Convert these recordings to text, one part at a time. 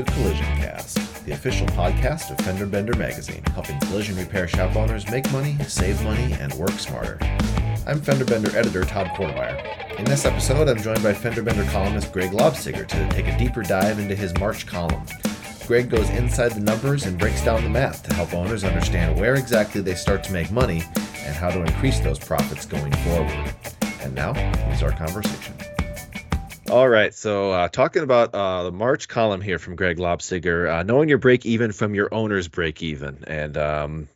podcast the official podcast of Fender Bender Magazine, helping collision repair shop owners make money, save money, and work smarter. I'm Fender Bender editor Todd Kortemeyer. In this episode, I'm joined by Fender Bender columnist Greg Lobsiger to take a deeper dive into his March column. Greg goes inside the numbers and breaks down the math to help owners understand where exactly they start to make money and how to increase those profits going forward. And now, here's our conversation. All right, so uh, talking about uh, the March column here from Greg Lobsiger, uh, knowing your break even from your owner's break even, and um,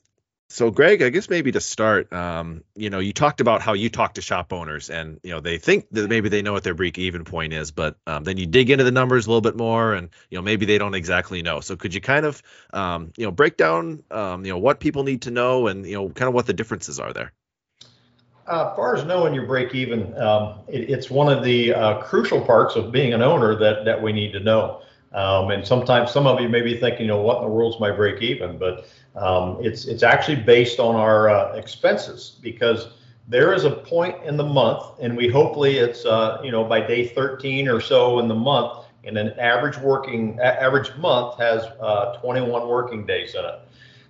so, Greg, I guess maybe to start, um, you know, you talked about how you talk to shop owners, and you know they think that maybe they know what their break-even point is, but um, then you dig into the numbers a little bit more, and you know maybe they don't exactly know. So, could you kind of, um, you know, break down, um, you know, what people need to know, and you know, kind of what the differences are there? Uh, far as knowing your break-even, um, it, it's one of the uh, crucial parts of being an owner that that we need to know. Um, and sometimes some of you may be thinking, you know, what in the world's my break-even? But um, it's it's actually based on our uh, expenses because there is a point in the month, and we hopefully it's uh, you know by day 13 or so in the month, and an average working average month has uh, 21 working days in it.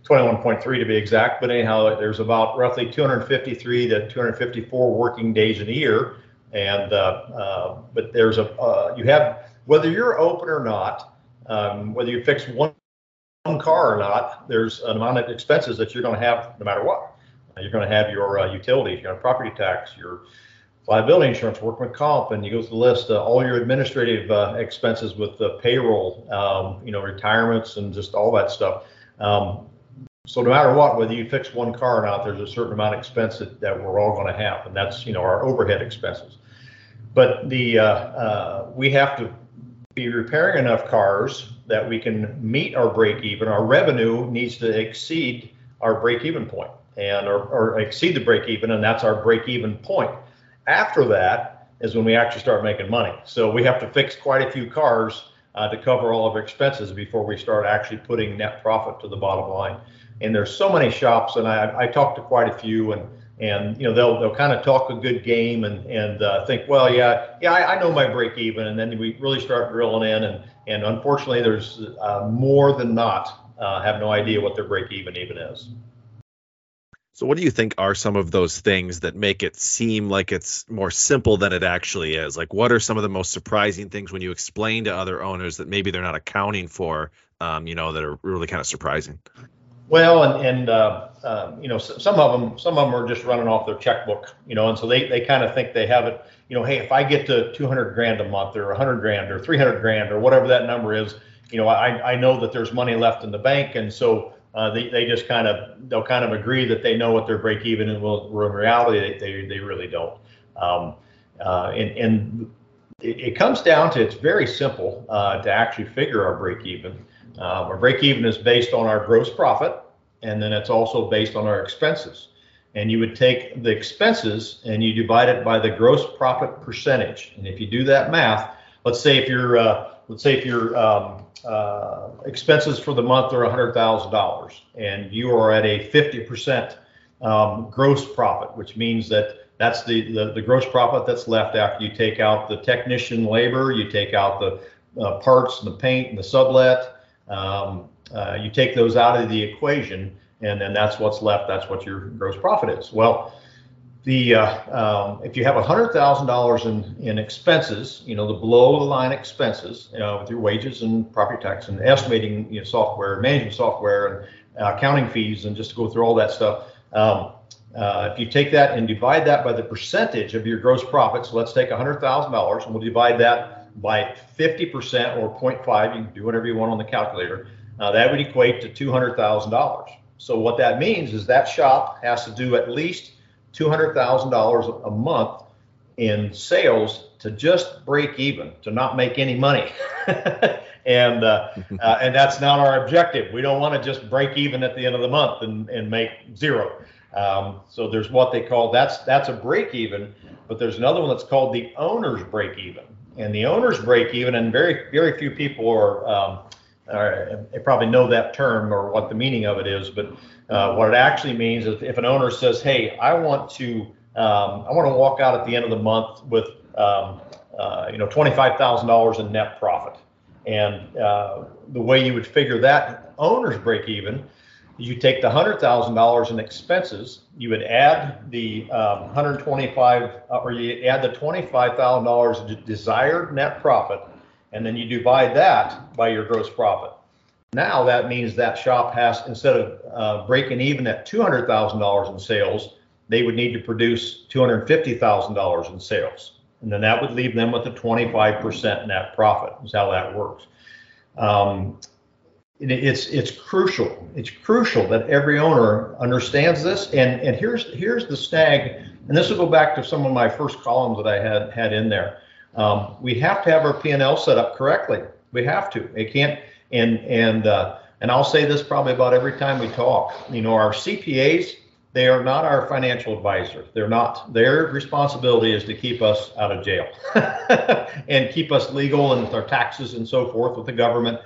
21.3 to be exact, but anyhow, there's about roughly 253 to 254 working days in a year, and uh, uh, but there's a uh, you have whether you're open or not, um, whether you fix one car or not, there's an amount of expenses that you're going to have no matter what. You're going to have your uh, utilities, your property tax, your liability insurance, workman comp, and you go through the list, uh, all your administrative uh, expenses with the payroll, um, you know, retirements and just all that stuff. Um, so no matter what, whether you fix one car or not, there's a certain amount of expense that, that we're all going to have, and that's you know our overhead expenses. But the uh, uh, we have to be repairing enough cars that we can meet our break even. Our revenue needs to exceed our break even point and or, or exceed the break even, and that's our break even point. After that is when we actually start making money. So we have to fix quite a few cars uh, to cover all of our expenses before we start actually putting net profit to the bottom line. And there's so many shops, and I, I talked to quite a few, and and you know they'll they'll kind of talk a good game and and uh, think well yeah yeah I, I, know my break even and then we really start drilling in and and unfortunately there's uh, more than not uh, have no idea what their break even even is. So what do you think are some of those things that make it seem like it's more simple than it actually is? Like what are some of the most surprising things when you explain to other owners that maybe they're not accounting for, um, you know, that are really kind of surprising? Well, and and uh, uh, you know, some of them, some of them are just running off their checkbook, you know, and so they they kind of think they have it, you know, hey, if I get to 200 grand a month or 100 grand or 300 grand or whatever that number is, you know, I I know that there's money left in the bank, and so uh, they they just kind of they'll kind of agree that they know what their break even and will in reality they they, they really don't. Um, uh, and and it, it, comes down to it's very simple uh, to actually figure our break even. Um, our break even is based on our gross profit, and then it's also based on our expenses. And you would take the expenses and you divide it by the gross profit percentage. And if you do that math, let's say if your uh, let's say if your um, uh, expenses for the month are $100,000 and you are at a 50% um, gross profit, which means that that's the, the, the gross profit that's left after you take out the technician labor, you take out the uh, parts and the paint and the sublet, um, uh, you take those out of the equation, and then that's what's left. That's what your gross profit is. Well, the uh, um, if you have hundred thousand dollars in in expenses, you know the below the line expenses, you know, with your wages and property tax and estimating you know, software, management software, and uh, accounting fees, and just to go through all that stuff. Um, uh, if you take that and divide that by the percentage of your gross profit, so let's take $100,000 and we'll divide that by 50% or 0.5, you can do whatever you want on the calculator, uh, that would equate to $200,000. So what that means is that shop has to do at least $200,000 a month in sales to just break even, to not make any money. and uh, uh, and that's not our objective. We don't want to just break even at the end of the month and, and make zero. Um, so there's what they call that's that's a break even, but there's another one that's called the owner's break even and the owner's break even, and very very few people are, um, are probably know that term or what the meaning of it is, but uh, what it actually means is if an owner says, "Hey, I want to um, I want to walk out at the end of the month with um, uh, you know twenty five thousand dollars in net profit," and uh, the way you would figure that owner's break even, you take the hundred thousand dollars in expenses, you would add the um, 125, uh, or you add the twenty-five thousand dollars desired net profit, and then you divide that by your gross profit. Now that means that shop has instead of uh, breaking even at two hundred thousand dollars in sales, they would need to produce two hundred fifty thousand dollars in sales, and then that would leave them with a twenty-five percent net profit. Is how that works. Um, it's it's crucial. It's crucial that every owner understands this. And and here's here's the snag. And this will go back to some of my first columns that I had had in there. Um, we have to have our P&L set up correctly. We have to. It can't. And and uh, and I'll say this probably about every time we talk. You know, our CPAs they are not our financial advisor. They're not. Their responsibility is to keep us out of jail and keep us legal and with our taxes and so forth with the government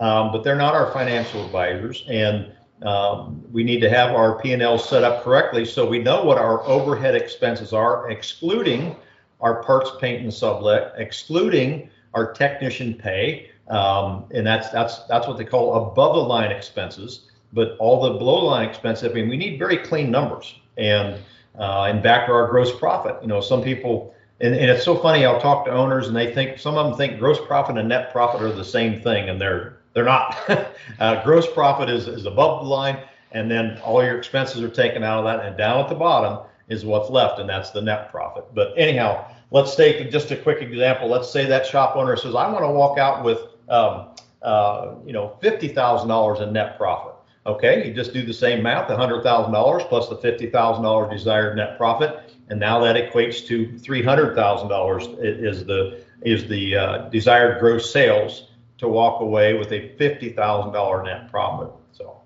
um, but they're not our financial advisors. And um, we need to have our P&L set up correctly so we know what our overhead expenses are, excluding our parts, paint, and sublet, excluding our technician pay, um, and that's that's that's what they call above the line expenses. But all the below line expenses, I mean, we need very clean numbers. And uh, and back to our gross profit. You know, some people and, and, it's so funny. I'll talk to owners, and they think some of them think gross profit and net profit are the same thing, and they're they're not. uh, gross profit is, is above the line, and then all your expenses are taken out of that, and down at the bottom is what's left, and that's the net profit. But anyhow, let's take just a quick example. Let's say that shop owner says, I want to walk out with, um, uh, you know, fifty thousand dollars in net profit. Okay, you just do the same math: hundred thousand dollars plus the fifty thousand dollars desired net profit, and now that equates to three hundred thousand dollars is the is the uh, desired gross sales to walk away with a $50,000 net profit. So,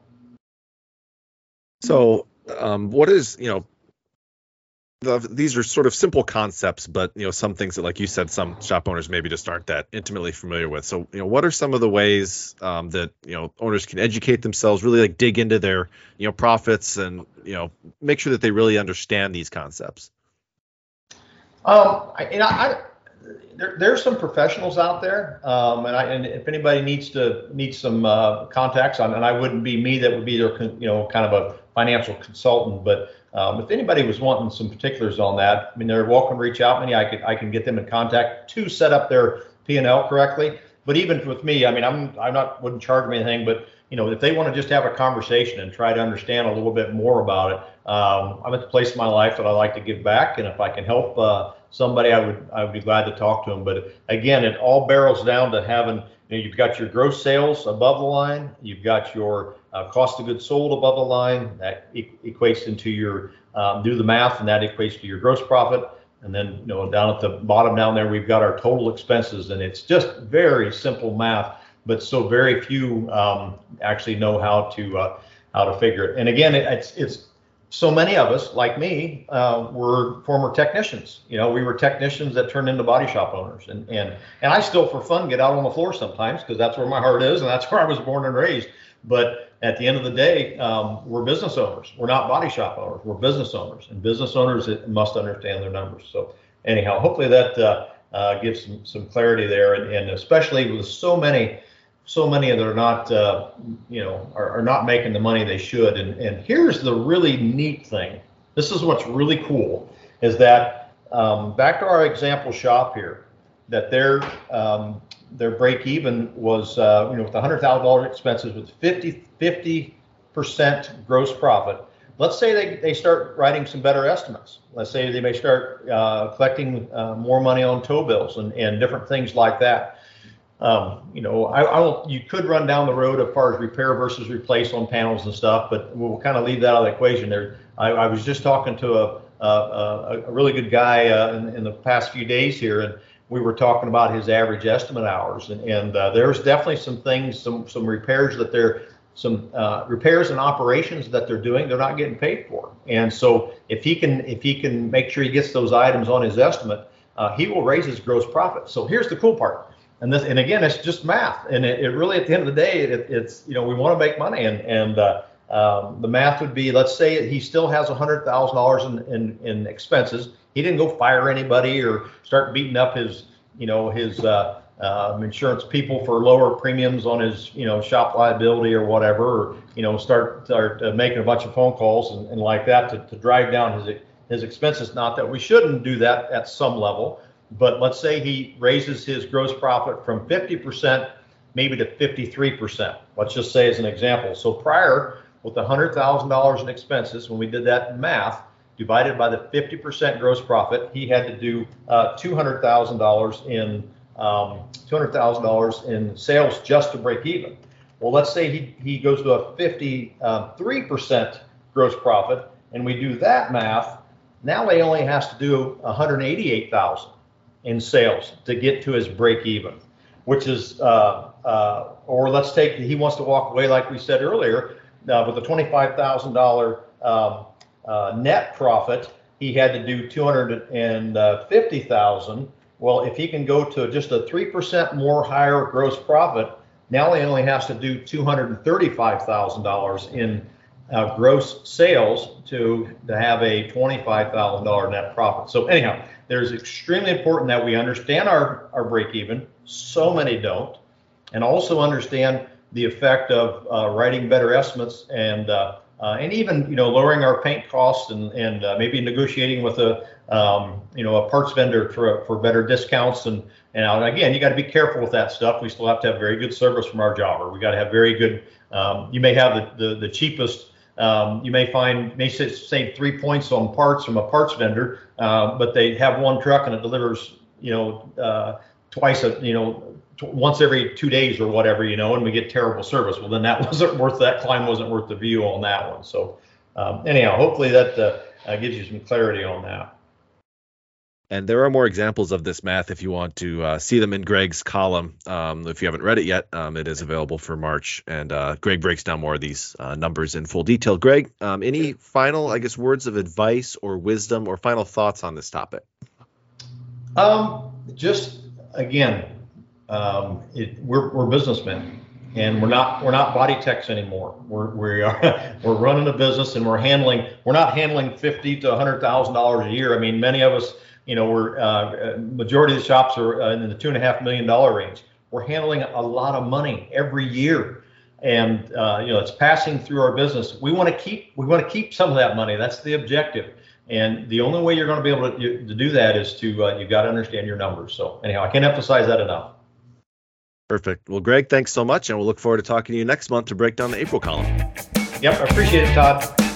so um, what is, you know, the, these are sort of simple concepts, but you know some things that, like you said, some shop owners maybe just aren't that intimately familiar with. So, you know, what are some of the ways um, that you know owners can educate themselves, really like dig into their you know profits, and you know make sure that they really understand these concepts? Um, I, you know, I there, there's some professionals out there, um, and, I, and if anybody needs to need some uh, contacts, on, and I wouldn't be me that would be their you know kind of a financial consultant, but um, if anybody was wanting some particulars on that, I mean they're welcome to reach out to me. I could I can get them in contact to set up their P and L correctly. But even with me, I mean I'm I'm not wouldn't charge them anything, but you know if they want to just have a conversation and try to understand a little bit more about it, um, I'm at the place in my life that I like to give back, and if I can help. Uh, somebody, I would I would be glad to talk to them. But again, it all barrels down to having you know, you've got your gross sales above the line, you've got your uh, cost of goods sold above the line. That equates into your um, do the math, and that equates to your gross profit. And then you know down at the bottom down there, we've got our total expenses, and it's just very simple math. But so very few um, actually know how to uh, how to figure it. And again, it, it's it's so many of us, like me, uh, were former technicians. You know, we were technicians that turned into body shop owners, and and and I still, for fun, get out on the floor sometimes because that's where my heart is, and that's where I was born and raised. But at the end of the day, um, we're business owners. We're not body shop owners. We're business owners, and business owners must understand their numbers. So anyhow, hopefully that uh, uh, gives some some clarity there, and, and especially with so many so many that are not, uh, you know, are, are, not making the money they should. And, and here's the really neat thing. This is what's really cool is that um, back to our example shop here, that their um, their break even was, uh, you know, with $100,000 expenses with 50 50 percent gross profit. Let's say they, they start writing some better estimates. Let's say they may start uh, collecting uh, more money on tow bills and, and different things like that um, you know, I, I will, you could run down the road as far as repair versus replace on panels and stuff, but we'll kind of leave that out of the equation there. I, I was just talking to a, a, a really good guy uh, in, in, the past few days here, and we were talking about his average estimate hours, and, and uh, there's definitely some things, some some repairs that they're some uh, repairs and operations that they're doing, they're not getting paid for. And so if he can if he can make sure he gets those items on his estimate, uh, he will raise his gross profit. So here's the cool part and this and again it's just math. And it, it really at the end of the day it, it's you know we want to make money. And and uh, um, the math would be let's say he still has a hundred thousand dollars in, in in expenses. He didn't go fire anybody or start beating up his you know his uh, um, insurance people for lower premiums on his, you know, shop liability or whatever, or you know, start start uh, making a bunch of phone calls and, and like that to, to drive down his his expenses. Not that we shouldn't do that at some level, but let's say he raises his gross profit from 50% maybe to 53%. Let's just say as an example. So prior with $100,000 in expenses, when we did that math, divided by the 50% gross profit, he had to do uh, $200,000 in um, $200,000 in sales just to break even. Well, let's say he, he goes to a 53% gross profit, and we do that math. Now he only has to do 188,000 in sales to get to his break even, which is, uh, uh, or let's take he wants to walk away like we said earlier uh, with a $25,000 um, uh, net profit. He had to do 250,000 well, if he can go to just a 3% more higher gross profit, now he only has to do $235,000 in uh, gross sales to, to have a $25,000 net profit. So anyhow, there's extremely important that we understand our, our break even. So many don't. And also understand the effect of uh, writing better estimates and uh, uh, and even you know lowering our paint costs and and uh, maybe negotiating with a um, you know a parts vendor for for better discounts and and again you got to be careful with that stuff. We still have to have very good service from our jobber. We got to have very good. Um, you may have the the, the cheapest. Um, you may find may save three points on parts from a parts vendor, uh, but they have one truck and it delivers you know uh, twice a you know once every two days or whatever, you know, and we get terrible service. Well, then that wasn't worth that climb wasn't worth the view on that one. So um, anyhow, hopefully that uh, uh, gives you some clarity on that. And there are more examples of this math if you want to uh, see them in Greg's column. Um, if you haven't read it yet, um, it is available for March. And uh, Greg breaks down more of these uh, numbers in full detail. Greg, um, any final, I guess, words of advice or wisdom or final thoughts on this topic? Um, just again, um, it, we're, we're businessmen and we're not we're not body techs anymore. We're we are we're running a business and we're handling we're not handling fifty to hundred thousand dollars a year. I mean, many of us, you know, we're uh, majority of the shops are uh, in the two and a half million dollar range. We're handling a lot of money every year, and uh, you know, it's passing through our business. We want to keep we want to keep some of that money. That's the objective. And the only way you're going to be able to, to do that is to uh, you've got to understand your numbers. So anyhow, I can't emphasize that enough. Perfect. Well, Greg, thanks so much, and we'll look forward to talking to you next month to break down the April column. Yep, I appreciate it, Todd.